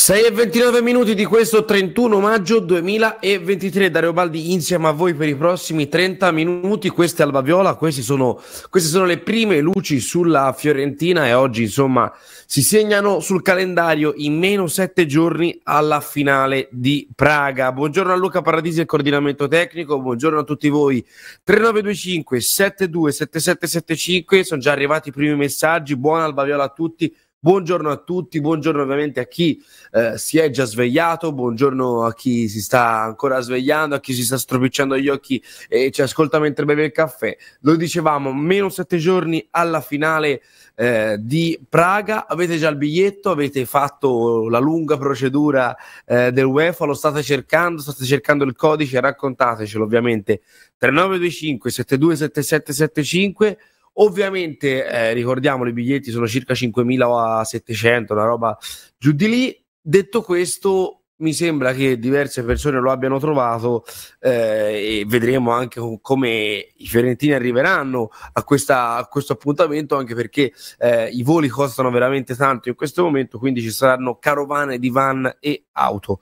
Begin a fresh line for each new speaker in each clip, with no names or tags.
6 e 29 minuti di questo 31 maggio 2023. Dario Baldi insieme a voi per i prossimi 30 minuti. Questa è Alba Viola, sono, queste sono le prime luci sulla Fiorentina e oggi insomma si segnano sul calendario in meno 7 giorni alla finale di Praga. Buongiorno a Luca Paradisi il coordinamento tecnico, buongiorno a tutti voi. 3925 72 7775, sono già arrivati i primi messaggi. Buona Alba Viola a tutti. Buongiorno a tutti, buongiorno ovviamente a chi eh, si è già svegliato, buongiorno a chi si sta ancora svegliando, a chi si sta stropicciando gli occhi e ci ascolta mentre beve il caffè. Lo dicevamo, meno sette giorni alla finale eh, di Praga, avete già il biglietto, avete fatto la lunga procedura eh, del UEFA, lo state cercando, state cercando il codice, raccontatecelo ovviamente. 3925 727775 Ovviamente, eh, ricordiamo, i biglietti sono circa 5.700, una roba giù di lì. Detto questo, mi sembra che diverse persone lo abbiano trovato eh, e vedremo anche come i fiorentini arriveranno a, questa, a questo appuntamento anche perché eh, i voli costano veramente tanto in questo momento quindi ci saranno carovane di van e auto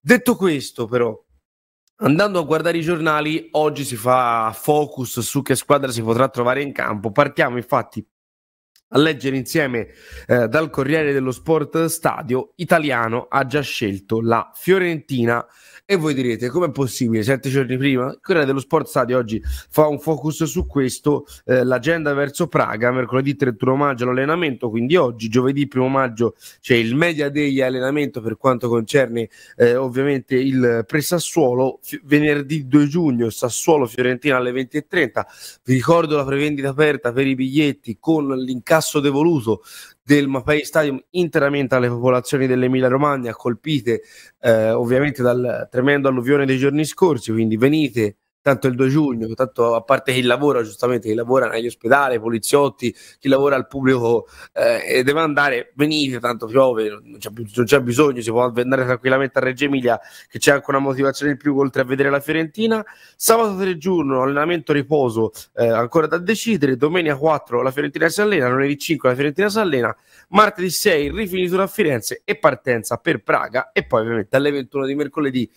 detto questo però Andando a guardare i giornali, oggi si fa focus su che squadra si potrà trovare in campo. Partiamo infatti a leggere insieme eh, dal Corriere dello Sport Stadio italiano ha già scelto la Fiorentina e voi direte, com'è possibile? Sette giorni prima? Il Corriere dello Sport Stadio oggi fa un focus su questo, eh, l'agenda verso Praga, mercoledì 31 maggio l'allenamento, quindi oggi, giovedì 1 maggio, c'è il Media Day allenamento per quanto concerne eh, ovviamente il pre-Sassuolo, F- venerdì 2 giugno Sassuolo-Fiorentina alle 20.30, vi ricordo la prevendita aperta per i biglietti con l'incasso devoluto del Mapei Stadium interamente alle popolazioni dell'Emilia Romagna colpite eh, ovviamente dal tremendo alluvione dei giorni scorsi, quindi venite tanto il 2 giugno, tanto a parte chi lavora, giustamente chi lavora negli ospedali, poliziotti, chi lavora al pubblico eh, e deve andare, venite, tanto piove, non c'è, non c'è, bisogno, si può andare tranquillamente a Reggio Emilia che c'è anche una motivazione in più oltre a vedere la Fiorentina. Sabato 3 giugno, allenamento riposo eh, ancora da decidere, domenica 4 la Fiorentina si allena, lunedì 5 la Fiorentina si allena, martedì 6 rifinitura a Firenze e partenza per Praga e poi ovviamente alle 21 di mercoledì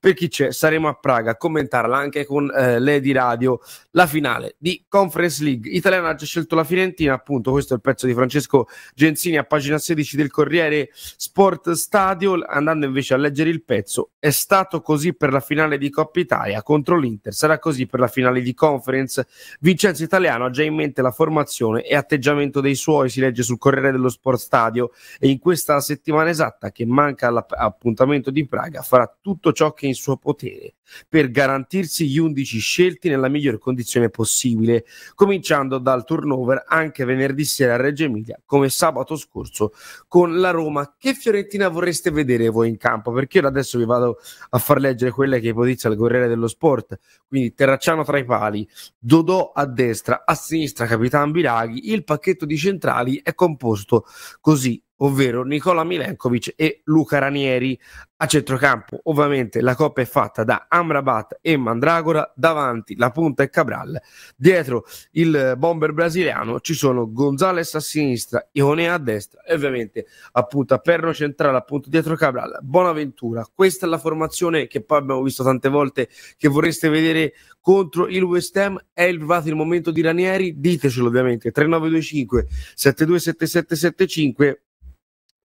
per chi c'è saremo a Praga a commentarla anche con eh, Lady Radio la finale di Conference League. Italiana ha già scelto la Fiorentina appunto questo è il pezzo di Francesco Genzini a pagina 16 del Corriere Sport Stadio. Andando invece a leggere il pezzo è stato così per la finale di Coppa Italia contro l'Inter sarà così per la finale di Conference. Vincenzo Italiano ha già in mente la formazione e atteggiamento dei suoi si legge sul Corriere dello Sport Stadio. E in questa settimana esatta che manca all'appuntamento di Praga farà tutto ciò che in suo potere per garantirsi gli 11 scelti nella miglior condizione possibile, cominciando dal turnover anche venerdì sera a Reggio Emilia, come sabato scorso con la Roma. Che Fiorentina vorreste vedere voi in campo? Perché io adesso vi vado a far leggere quelle che ipotizza il Corriere dello Sport, quindi Terracciano tra i pali, Dodò a destra, a sinistra Capitan Biraghi, il pacchetto di centrali è composto così ovvero Nicola Milenkovic e Luca Ranieri a centrocampo. Ovviamente la coppia è fatta da Amrabat e Mandragora, davanti la punta e Cabral, dietro il bomber brasiliano ci sono Gonzales a sinistra, Ionea a destra e ovviamente appunto a perno centrale appunto dietro Cabral, Bonaventura. Questa è la formazione che poi abbiamo visto tante volte che vorreste vedere contro il West Ham. È arrivato il momento di Ranieri? Ditecelo ovviamente 3925 727775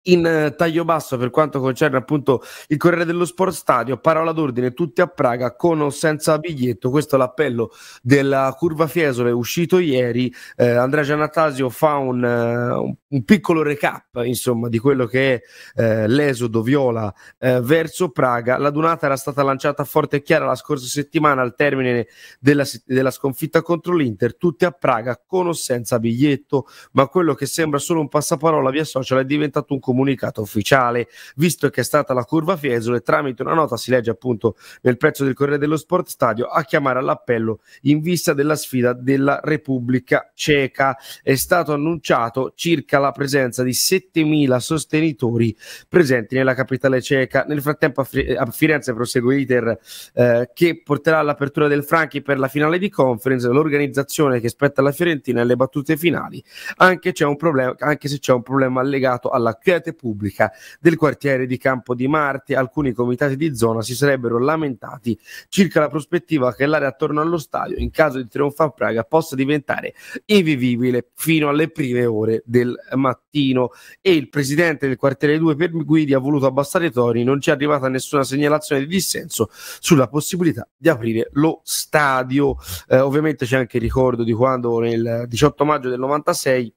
in eh, taglio basso per quanto concerne appunto il Corriere dello Sport Stadio, parola d'ordine tutti a Praga con o senza biglietto, questo è l'appello della curva Fiesole uscito ieri, eh, Andrea Giannatasio fa un, uh, un, piccolo recap insomma di quello che è eh, l'esodo viola eh, verso Praga, la donata era stata lanciata forte e chiara la scorsa settimana al termine della, della sconfitta contro l'Inter, tutti a Praga con o senza biglietto, ma quello che sembra solo un passaparola via social è diventato un comunicato comunicato ufficiale, visto che è stata la curva Fiesole, tramite una nota si legge appunto nel prezzo del Corriere dello Sport Stadio a chiamare all'appello in vista della sfida della Repubblica Ceca. È stato annunciato circa la presenza di 7.000 sostenitori presenti nella capitale ceca. Nel frattempo a, Firenze prosegue l'iter eh, che porterà all'apertura del Franchi per la finale di conference, l'organizzazione che spetta alla Fiorentina e le battute finali, anche, c'è un problema, anche se c'è un problema legato alla QR rete pubblica del quartiere di Campo di Marte. Alcuni comitati di zona si sarebbero lamentati circa la prospettiva che l'area attorno allo stadio, in caso di trionfo a Praga, possa diventare invivibile fino alle prime ore del mattino. E il presidente del quartiere 2 per Guidi ha voluto abbassare i toni, non ci è arrivata nessuna segnalazione di dissenso sulla possibilità di aprire lo stadio. Eh, ovviamente c'è anche il ricordo di quando nel 18 maggio del 96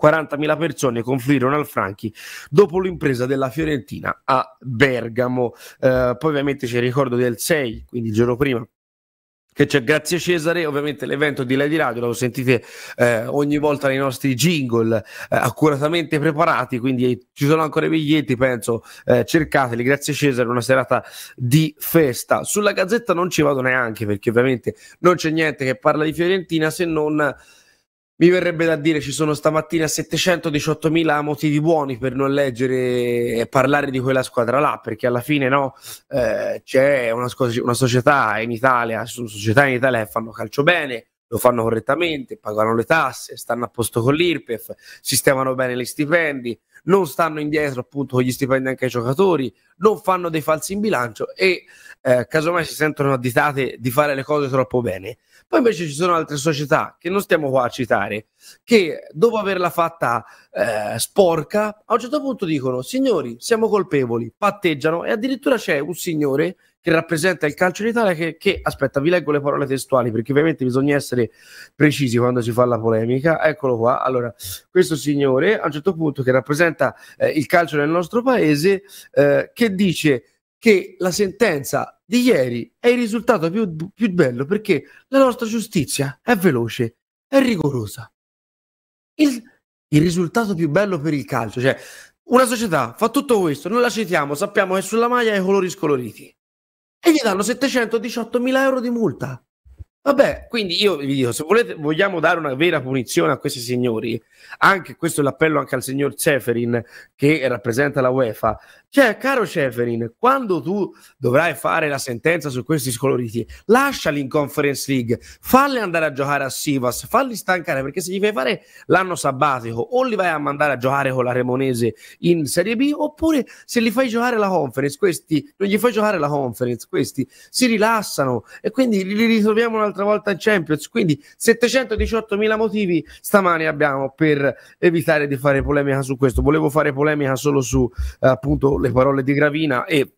40.000 persone confluirono al Franchi dopo l'impresa della Fiorentina a Bergamo. Eh, poi ovviamente c'è il ricordo del 6, quindi il giorno prima, che c'è Grazie Cesare, ovviamente l'evento di Lady Radio lo sentite eh, ogni volta nei nostri jingle eh, accuratamente preparati, quindi ci sono ancora i biglietti, penso, eh, cercateli, Grazie Cesare, una serata di festa. Sulla Gazzetta non ci vado neanche perché ovviamente non c'è niente che parla di Fiorentina se non mi verrebbe da dire ci sono stamattina 718.000 motivi buoni per non leggere e parlare di quella squadra là, perché alla fine no, eh, c'è una, una, società in Italia, sono società in Italia che fanno calcio bene, lo fanno correttamente, pagano le tasse, stanno a posto con l'IRPEF, sistemano bene gli stipendi, non stanno indietro appunto con gli stipendi anche ai giocatori, non fanno dei falsi in bilancio e eh, casomai si sentono additate di fare le cose troppo bene. Poi invece ci sono altre società che non stiamo qua a citare, che dopo averla fatta eh, sporca, a un certo punto dicono, signori, siamo colpevoli, patteggiano e addirittura c'è un signore che rappresenta il calcio in Italia che, che, aspetta, vi leggo le parole testuali perché ovviamente bisogna essere precisi quando si fa la polemica. Eccolo qua. Allora, questo signore a un certo punto che rappresenta eh, il calcio nel nostro paese, eh, che dice che la sentenza di ieri è il risultato più, più bello perché la nostra giustizia è veloce, è rigorosa. Il, il risultato più bello per il calcio, cioè una società fa tutto questo, noi la citiamo, sappiamo che sulla maglia hai i colori scoloriti e gli danno 718 mila euro di multa. Vabbè, quindi io vi dico, se volete, vogliamo dare una vera punizione a questi signori, anche questo è l'appello anche al signor Ceferin che rappresenta la UEFA, cioè, caro Ceferin, quando tu dovrai fare la sentenza su questi scoloriti, lasciali in Conference League, falli andare a giocare a Sivas, falli stancare, perché se gli fai fare l'anno sabbatico o li vai a mandare a giocare con la Remonese in Serie B, oppure se li fai giocare la Conference, questi non gli fai giocare la Conference, questi si rilassano e quindi li ritroviamo un'altra volta in Champions. Quindi 718 mila motivi stamani abbiamo per evitare di fare polemica su questo. Volevo fare polemica solo su eh, appunto le parole di Gravina e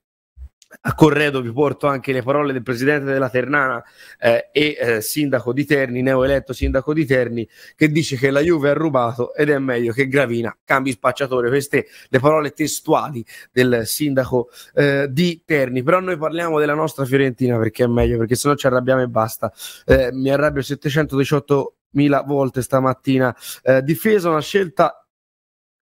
a corredo vi porto anche le parole del presidente della Ternana eh, e eh, sindaco di Terni, neoeletto sindaco di Terni, che dice che la Juve ha rubato ed è meglio che Gravina cambi spacciatore. Queste le parole testuali del sindaco eh, di Terni. Però noi parliamo della nostra Fiorentina perché è meglio, perché sennò ci arrabbiamo e basta. Eh, mi arrabbio 718 mila volte stamattina. Eh, difesa una scelta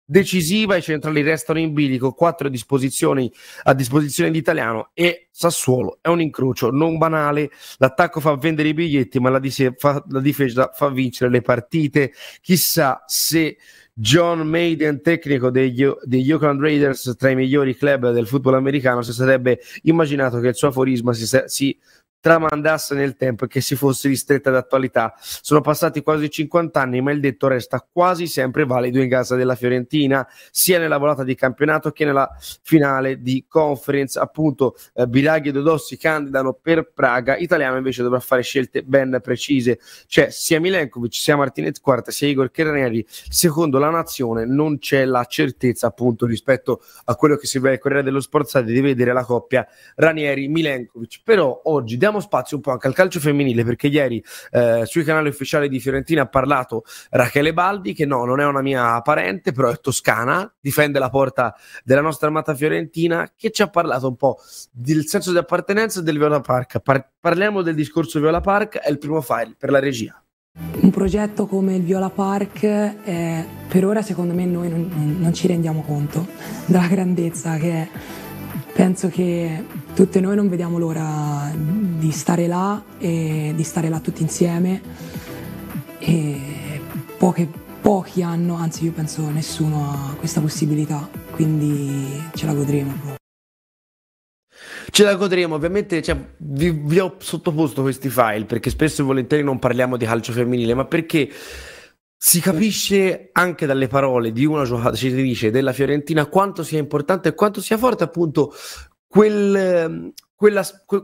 decisiva, i centrali restano in bilico, quattro disposizioni a disposizione di Italiano e Sassuolo è un incrocio non banale, l'attacco fa vendere i biglietti ma la, dise- fa, la difesa fa vincere le partite, chissà se John Maiden, tecnico degli, degli Oakland Raiders, tra i migliori club del football americano, si sarebbe immaginato che il suo aforisma si, si tramandasse nel tempo e che si fosse ristretta d'attualità. Sono passati quasi 50 anni, ma il detto resta quasi sempre valido in casa della Fiorentina, sia nella volata di campionato che nella finale di conference. Appunto, eh, Biraghi e Dodò si candidano per Praga, Italiano invece dovrà fare scelte ben precise. C'è sia Milenkovic, sia Martinez Quarta, sia Igor Keranieri. Secondo la nazione non c'è la certezza, appunto, rispetto a quello che si vede al Corriere dello Sport di vedere la coppia Ranieri-Milenkovic. Però oggi diamo diamo spazio un po' anche al calcio femminile perché ieri eh, sui canali ufficiali di Fiorentina ha parlato Rachele Baldi che no, non è una mia parente, però è toscana, difende la porta della nostra armata fiorentina che ci ha parlato un po' del senso di appartenenza del Viola Park. Par- parliamo del discorso Viola Park, è il primo file per la regia.
Un progetto come il Viola Park, eh, per ora secondo me noi non, non, non ci rendiamo conto della grandezza che è penso che tutte noi non vediamo l'ora di stare là e di stare là tutti insieme e poche, pochi hanno, anzi io penso nessuno ha questa possibilità, quindi ce la godremo.
Ce la godremo, ovviamente cioè, vi, vi ho sottoposto questi file perché spesso e volentieri non parliamo di calcio femminile, ma perché si capisce anche dalle parole di una giocatrice della Fiorentina quanto sia importante e quanto sia forte appunto quel, quella, que,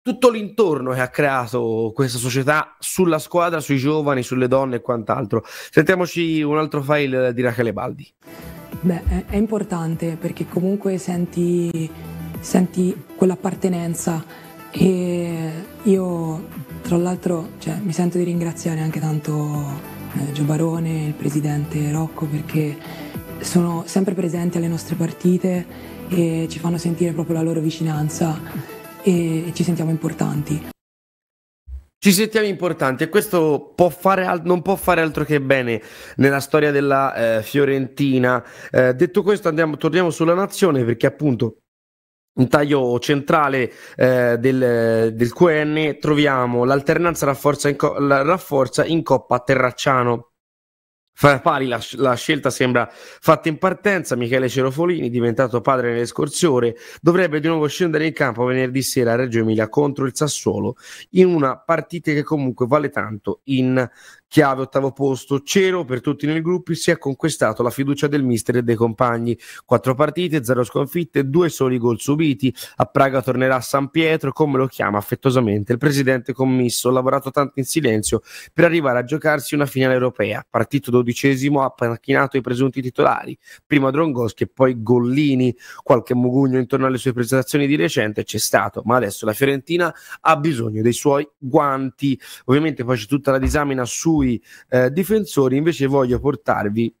tutto l'intorno che ha creato questa società sulla squadra, sui giovani, sulle donne e quant'altro. Sentiamoci un altro file di Rachele Baldi.
Beh, è, è importante perché comunque senti, senti quell'appartenenza e io tra l'altro cioè, mi sento di ringraziare anche tanto eh, Gio Barone, il presidente Rocco perché sono sempre presenti alle nostre partite e ci fanno sentire proprio la loro vicinanza e ci sentiamo importanti.
Ci sentiamo importanti e questo può al- non può fare altro che bene nella storia della eh, Fiorentina. Eh, detto questo, andiamo, torniamo sulla nazione perché appunto in taglio centrale eh, del, del, QN troviamo l'alternanza rafforza in, co- rafforza in Coppa Terracciano. Fra pari la, la, scelta sembra fatta in partenza. Michele Cerofolini, diventato padre nelle scorse ore, dovrebbe di nuovo scendere in campo venerdì sera a Reggio Emilia contro il Sassuolo in una partita che comunque vale tanto in chiave ottavo posto. Cero per tutti nel gruppo si è conquistato la fiducia del mister e dei compagni. Quattro partite, zero sconfitte, due soli gol subiti. A Praga tornerà San Pietro, come lo chiama affettuosamente il presidente commisso. Ha lavorato tanto in silenzio per arrivare a giocarsi una finale europea. Partito dodicesimo, ha panchinato i presunti titolari. Prima Drongoschi e poi Gollini. Qualche mugugno intorno alle sue presentazioni di recente c'è stato, ma adesso la Fiorentina ha bisogno dei suoi guanti. Ovviamente poi c'è tutta la disamina su sui eh, difensori, invece voglio portarvi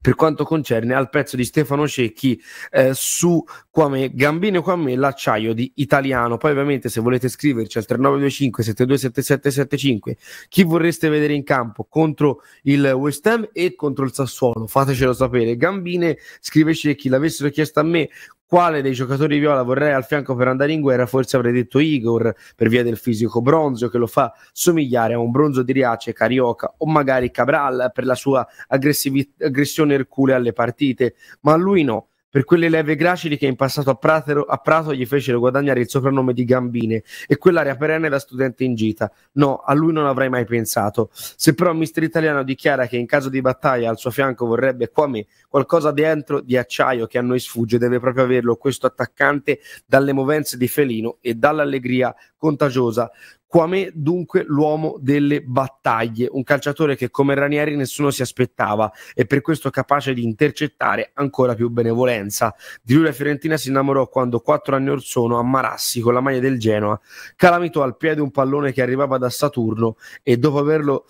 per quanto concerne al pezzo di Stefano Cecchi eh, su Quame, Gambino Quame, l'acciaio di Italiano. Poi ovviamente se volete scriverci al 3925 727775 chi vorreste vedere in campo contro il West Ham e contro il Sassuolo, fatecelo sapere. Gambine scrive Cecchi, l'avessero chiesto a me quale dei giocatori viola vorrei al fianco per andare in guerra, forse avrei detto Igor per via del fisico bronzo che lo fa somigliare a un bronzo di Riace, Carioca o magari Cabral per la sua aggressione ercule alle partite, ma lui no per quelle leve gracili che in passato a, Pratero, a Prato gli fecero guadagnare il soprannome di Gambine e quell'area perenne da studente in gita. No, a lui non avrei mai pensato. Se però mister italiano dichiara che in caso di battaglia al suo fianco vorrebbe qua me qualcosa dentro di acciaio che a noi sfugge, deve proprio averlo questo attaccante dalle movenze di felino e dall'allegria contagiosa Quame dunque l'uomo delle battaglie, un calciatore che come Ranieri nessuno si aspettava e per questo capace di intercettare ancora più benevolenza. Di lui la Fiorentina si innamorò quando quattro anni or sono a Marassi con la maglia del Genoa calamitò al piede un pallone che arrivava da Saturno e dopo averlo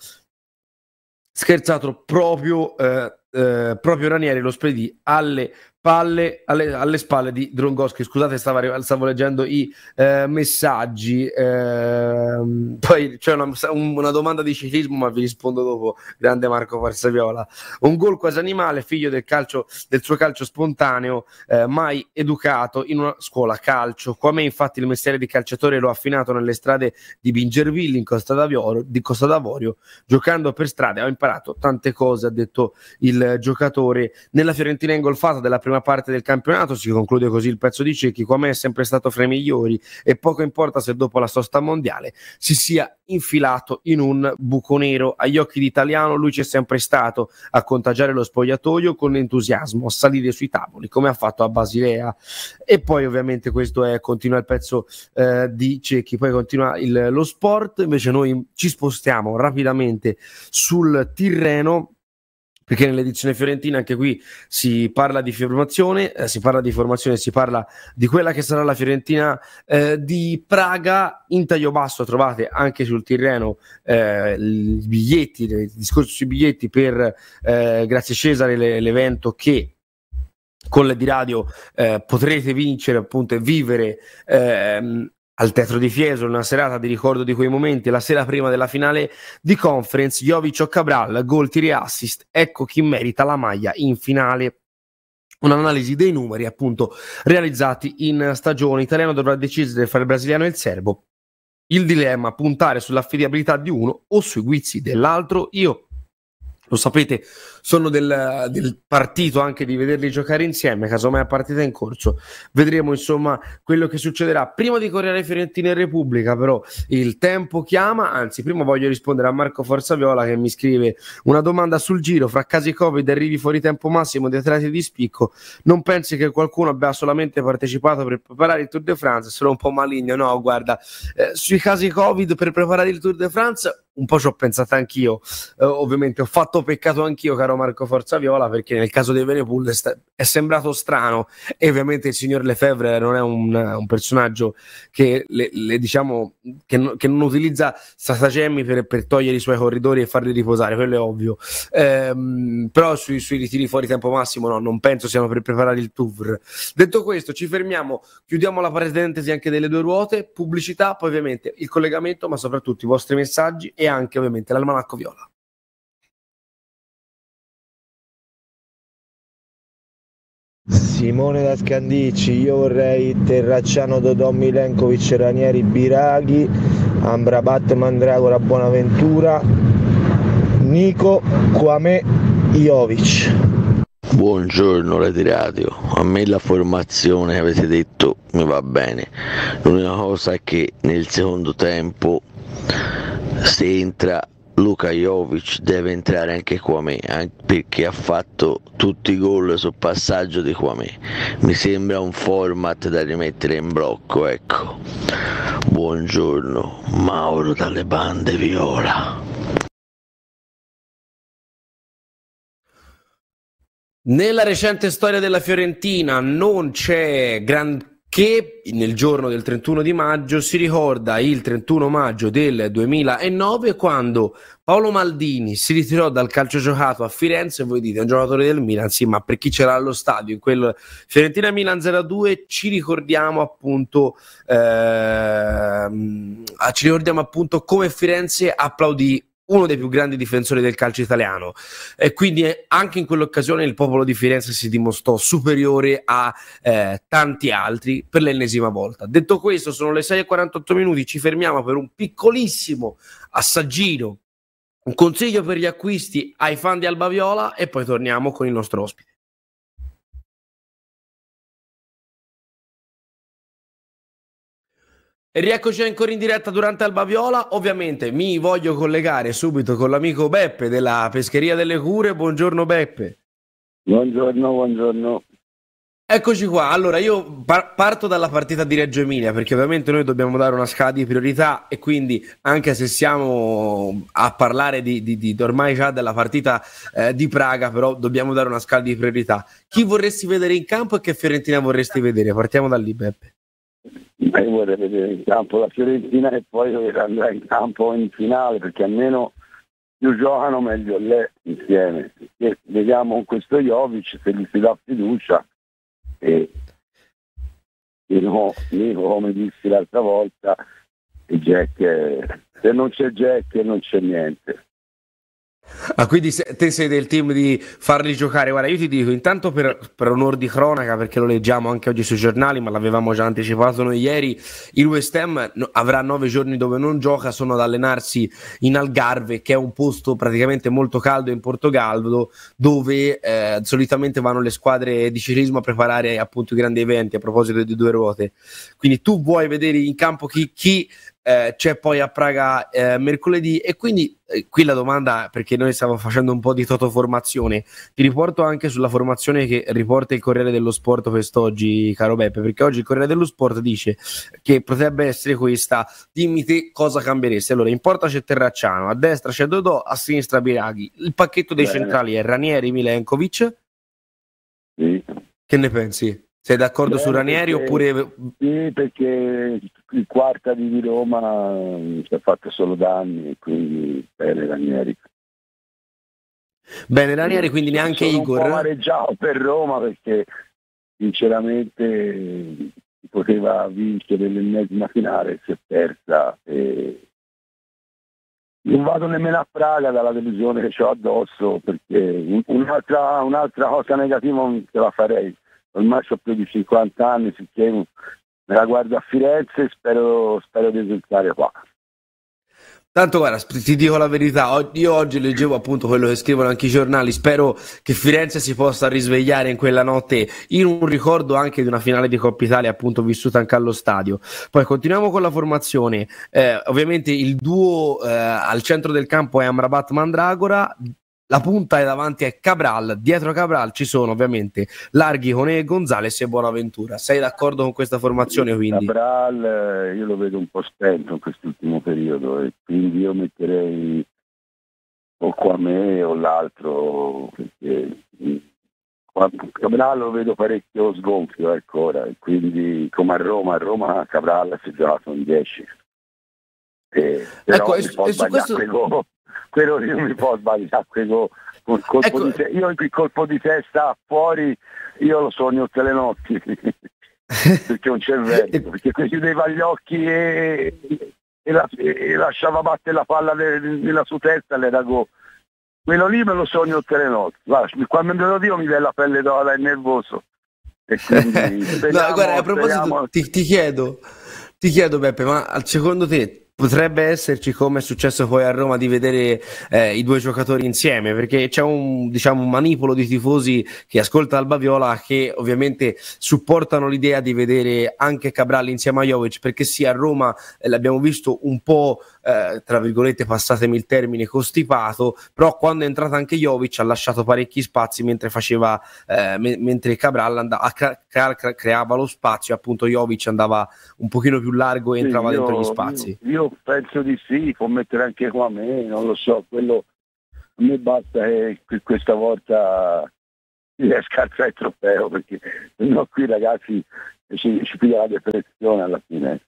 scherzato proprio, eh, eh, proprio Ranieri lo spedì alle palle alle, alle, spalle di Drongoschi. Scusate, stavo, stavo leggendo i eh, messaggi. Eh, poi c'è una, una, domanda di ciclismo, ma vi rispondo dopo. Grande Marco Farsaviola. Un gol quasi animale, figlio del, calcio, del suo calcio spontaneo, eh, mai educato in una scuola calcio. Come infatti il mestiere di calciatore lo ha affinato nelle strade di Bingerville in Costa d'Avorio, di Costa d'Avorio. Giocando per strade ho imparato tante cose, ha detto il giocatore. Nella Fiorentina ingolfata della prima prima parte del campionato, si conclude così il pezzo di Cecchi, come è sempre stato fra i migliori e poco importa se dopo la sosta mondiale si sia infilato in un buco nero. Agli occhi di Italiano lui c'è sempre stato a contagiare lo spogliatoio con entusiasmo, a salire sui tavoli come ha fatto a Basilea. E poi ovviamente questo è, continua il pezzo eh, di Cecchi, poi continua il, lo sport, invece noi ci spostiamo rapidamente sul Tirreno perché nell'edizione fiorentina anche qui si parla di formazione, eh, si parla di formazione, si parla di quella che sarà la Fiorentina eh, di Praga. In taglio basso trovate anche sul Tirreno eh, i biglietti, il discorso sui biglietti per eh, grazie Cesare l'evento che con le di radio eh, potrete vincere appunto e vivere ehm, al Teatro di Fiesole, una serata di ricordo di quei momenti, la sera prima della finale di conference, Jovic o Cabral, gol, tiri assist, ecco chi merita la maglia in finale. Un'analisi dei numeri appunto realizzati in stagione. Italiano dovrà decidere fra il brasiliano e il serbo. Il dilemma puntare sull'affidabilità di uno o sui guizzi dell'altro. Io lo sapete, sono del, del, partito anche di vederli giocare insieme, casomai a partita in corso. Vedremo insomma quello che succederà. Prima di Corriere Fiorentina in Repubblica, però, il tempo chiama. Anzi, prima voglio rispondere a Marco Forzaviola che mi scrive una domanda sul giro. Fra casi Covid e arrivi fuori tempo massimo di atleti di spicco, non pensi che qualcuno abbia solamente partecipato per preparare il Tour de France? Sono un po' maligno, no? Guarda, eh, sui casi Covid per preparare il Tour de France un po' ci ho pensato anch'io. Eh, ovviamente ho fatto peccato anch'io, caro Marco Forzaviola, perché nel caso di Venepool è sembrato strano e ovviamente il signor Lefebvre non è un, un personaggio che, le, le, diciamo, che, no, che, non utilizza stratagemmi per, per, togliere i suoi corridori e farli riposare, quello è ovvio. Ehm, però sui, sui ritiri fuori tempo massimo no, non penso siano per preparare il tour. Detto questo, ci fermiamo, chiudiamo la parentesi anche delle due ruote, pubblicità, poi ovviamente il collegamento, ma soprattutto i vostri messaggi e anche ovviamente l'almanacco viola.
Simone da Scandicci, io vorrei Terracciano Dodò Milenkovic Ranieri Biraghi, Ambrabat Mandragora Buonaventura, Nico Quame Jovic.
Buongiorno Radio Radio, a me la formazione che avete detto mi va bene, l'unica cosa è che nel secondo tempo se entra Luka Jovic deve entrare anche Kwame perché ha fatto tutti i gol sul passaggio di Kwame. Mi sembra un format da rimettere in blocco ecco. Buongiorno Mauro dalle bande viola.
Nella recente storia della Fiorentina non c'è gran che nel giorno del 31 di maggio si ricorda il 31 maggio del 2009 quando Paolo Maldini si ritirò dal calcio giocato a Firenze. Voi dite un giocatore del Milan? Sì ma per chi c'era allo stadio in quel Fiorentina Milan 0-2 ci ricordiamo appunto ehm, ci ricordiamo appunto come Firenze applaudì uno dei più grandi difensori del calcio italiano e quindi eh, anche in quell'occasione il popolo di Firenze si dimostrò superiore a eh, tanti altri per l'ennesima volta. Detto questo, sono le 6.48 minuti, ci fermiamo per un piccolissimo assaggino, un consiglio per gli acquisti ai fan di Alba Viola e poi torniamo con il nostro ospite. Rieccoci ancora in diretta durante Alba Viola. Ovviamente mi voglio collegare subito con l'amico Beppe della Pescheria delle Cure. Buongiorno Beppe.
Buongiorno, buongiorno.
Eccoci qua. Allora, io par- parto dalla partita di Reggio Emilia perché ovviamente noi dobbiamo dare una scala di priorità e quindi anche se siamo a parlare di, di, di ormai già della partita eh, di Praga, però dobbiamo dare una scala di priorità. Chi vorresti vedere in campo e che Fiorentina vorresti vedere? Partiamo da lì, Beppe
io vorrei vedere in campo la Fiorentina e poi andrà in campo in finale perché almeno più giocano meglio lei insieme. E vediamo con questo Jovic se gli si dà fiducia. E, e no, Nico come dissi l'altra volta Jack, se non c'è Jack non c'è niente
Ah, quindi se, te sei del team di farli giocare. Guarda, io ti dico, intanto per, per onor di cronaca, perché lo leggiamo anche oggi sui giornali, ma l'avevamo già anticipato noi ieri, il West Ham avrà nove giorni dove non gioca, sono ad allenarsi in Algarve, che è un posto praticamente molto caldo in Portogallo, dove eh, solitamente vanno le squadre di ciclismo a preparare appunto i grandi eventi, a proposito di due ruote. Quindi tu vuoi vedere in campo chi, chi eh, c'è poi a Praga eh, mercoledì e quindi eh, qui la domanda perché noi stiamo facendo un po' di totoformazione ti riporto anche sulla formazione che riporta il Corriere dello Sport quest'oggi caro Beppe perché oggi il Corriere dello Sport dice che potrebbe essere questa dimmi te cosa cambieresti allora in porta c'è Terracciano a destra c'è Dodò a sinistra Biraghi il pacchetto dei Bene. centrali è Ranieri Milenkovic sì. che ne pensi? Sei d'accordo Beh, su Ranieri
perché,
oppure...
Sì, perché il quarta di Roma mm, si è fatto solo danni, quindi bene Ranieri.
Bene Ranieri, quindi neanche
Sono
Igor.
Sono amareggiato per Roma perché sinceramente si poteva vincere l'ennesima finale, si è persa e non vado nemmeno a Praga dalla delusione che ho addosso perché un'altra, un'altra cosa negativa non ce la farei ormai ho più di 50 anni, sicché me la guardo a Firenze spero, spero di risultare qua.
Tanto guarda, ti dico la verità, io oggi leggevo appunto quello che scrivono anche i giornali, spero che Firenze si possa risvegliare in quella notte in un ricordo anche di una finale di Coppa Italia appunto vissuta anche allo stadio. Poi continuiamo con la formazione, eh, ovviamente il duo eh, al centro del campo è Amrabat Mandragora, la punta è davanti a Cabral, dietro Cabral ci sono ovviamente Larghi, Cone, Gonzales e Buonaventura. Sei d'accordo con questa formazione quindi?
Cabral eh, io lo vedo un po' spento in quest'ultimo periodo e quindi io metterei o qua me o l'altro perché mm, Cabral lo vedo parecchio sgonfio ancora ecco, e quindi come a Roma, a Roma Cabral si è giocato in 10 eh, ecco, e, e su questo quello io mi può sbagliare quello col colpo ecco. di te- io il colpo di testa fuori io lo sogno tutte le notti. Perché un cervello perché chiudeva gli occhi e, e, la, e lasciava battere la palla nella sua testa l'era go. Quello lì me lo sogno tutte le notti. Guarda, quando me lo dico mi viene la pelle d'ola è nervoso.
E quindi speriamo, no, guarda, a proposito ti, ti chiedo ti chiedo Beppe ma secondo te potrebbe esserci come è successo poi a Roma di vedere eh, i due giocatori insieme perché c'è un, diciamo, un manipolo di tifosi che ascolta Alba Viola che ovviamente supportano l'idea di vedere anche Cabral insieme a Jovic perché sì a Roma eh, l'abbiamo visto un po' eh, tra virgolette passatemi il termine costipato però quando è entrato anche Jovic ha lasciato parecchi spazi mentre faceva eh, me- mentre Cabral andava, cre- cre- creava lo spazio appunto Jovic andava un pochino più largo e entrava
io,
dentro gli spazi
io, io penso di sì, può mettere anche qua a me, non lo so, quello a me basta che questa volta riesca a alzare il trofeo perché no qui ragazzi ci, ci piglia la depressione alla fine.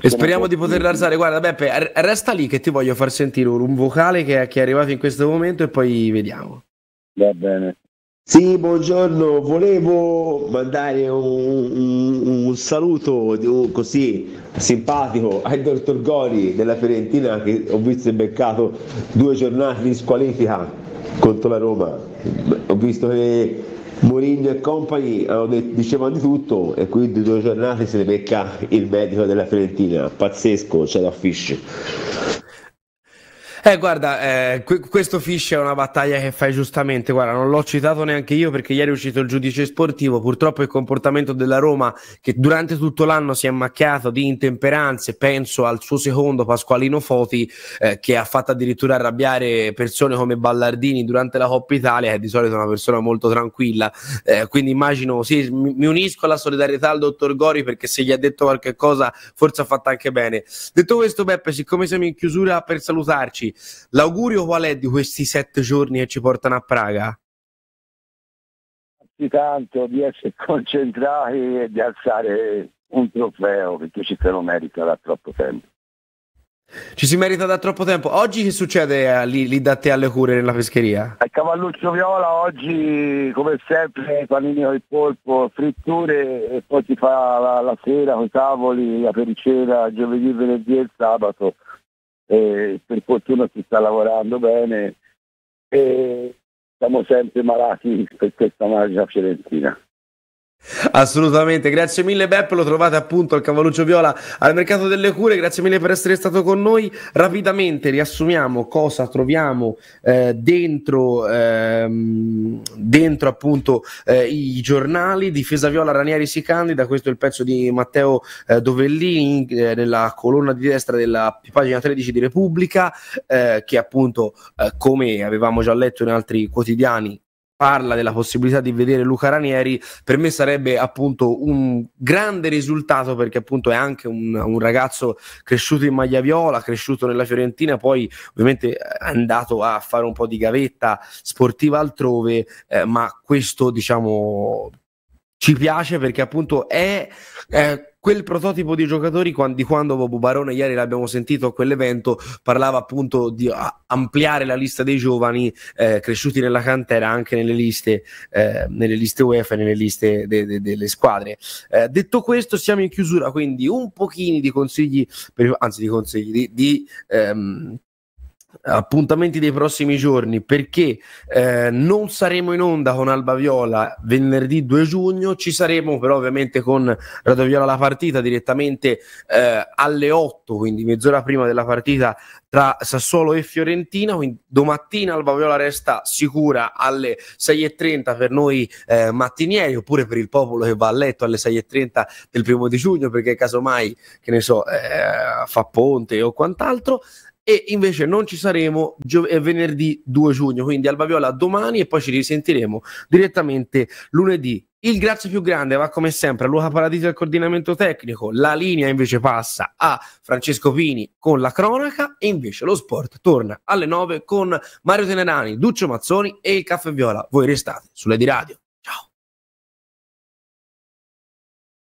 E speriamo di poterla alzare. Guarda, Beppe, resta lì che ti voglio far sentire un vocale che, che è arrivato in questo momento e poi vediamo.
Va bene.
Sì, buongiorno, volevo mandare un, un, un saluto così simpatico al dottor Gori della Fiorentina che ho visto è beccato due giornate di squalifica contro la Roma. Ho visto che Mourinho e compagni dicevano di tutto e quindi due giornate se ne becca il medico della Fiorentina. Pazzesco, c'è da fish.
Eh, guarda, eh, questo Fish è una battaglia che fai giustamente. Guarda, non l'ho citato neanche io perché ieri è uscito il giudice sportivo. Purtroppo il comportamento della Roma, che durante tutto l'anno si è macchiato di intemperanze, penso al suo secondo Pasqualino Foti, eh, che ha fatto addirittura arrabbiare persone come Ballardini durante la Coppa Italia, che di solito è una persona molto tranquilla. Eh, quindi immagino, sì, mi, unisco alla solidarietà al dottor Gori perché se gli ha detto qualche cosa, forse ha fatto anche bene. Detto questo, Beppe, siccome siamo in chiusura per salutarci, L'augurio qual è di questi sette giorni che ci portano a Praga?
Tanto di essere concentrati e di alzare un trofeo perché ci se lo merita da troppo tempo.
Ci si merita da troppo tempo. Oggi che succede eh, lì, lì, da te alle cure nella pescheria?
Al Cavalluccio Viola oggi come sempre panini il polpo, fritture e poi si fa la, la sera con i tavoli, la pericera, giovedì, venerdì e sabato e per fortuna si sta lavorando bene e siamo sempre malati per questa magia fiorentina.
Assolutamente, grazie mille Beppe, lo trovate appunto al Cavalluccio Viola al Mercato delle Cure, grazie mille per essere stato con noi. Rapidamente riassumiamo cosa troviamo eh, dentro, ehm, dentro appunto eh, i giornali, Difesa Viola Ranieri si candida, questo è il pezzo di Matteo eh, Dovellini eh, nella colonna di destra della pagina 13 di Repubblica, eh, che appunto eh, come avevamo già letto in altri quotidiani parla della possibilità di vedere Luca Ranieri, per me sarebbe appunto un grande risultato perché appunto è anche un, un ragazzo cresciuto in maglia viola, cresciuto nella Fiorentina, poi ovviamente è andato a fare un po' di gavetta sportiva altrove, eh, ma questo diciamo ci piace perché appunto è eh, quel prototipo di giocatori di quando Bobo Barone ieri l'abbiamo sentito a quell'evento parlava appunto di ampliare la lista dei giovani eh, cresciuti nella cantera anche nelle liste, eh, nelle liste UEFA e nelle liste de, de, delle squadre. Eh, detto questo siamo in chiusura quindi un pochino di consigli per, anzi di consigli di, di ehm, appuntamenti dei prossimi giorni perché eh, non saremo in onda con Alba Viola venerdì 2 giugno, ci saremo però ovviamente con Radio Viola la partita direttamente eh, alle 8, quindi mezz'ora prima della partita tra Sassuolo e Fiorentina, quindi domattina Alba Viola resta sicura alle 6.30 per noi eh, mattinieri oppure per il popolo che va a letto alle 6.30 del primo di giugno perché casomai, che ne so, eh, fa ponte o quant'altro e invece non ci saremo gio- venerdì 2 giugno, quindi Alba Viola domani e poi ci risentiremo direttamente lunedì. Il grazie più grande va come sempre a Luca Paradisi al coordinamento tecnico, la linea invece passa a Francesco Pini con la cronaca e invece lo sport torna alle 9 con Mario Tenerani, Duccio Mazzoni e il Caffè Viola. Voi restate sulle di radio.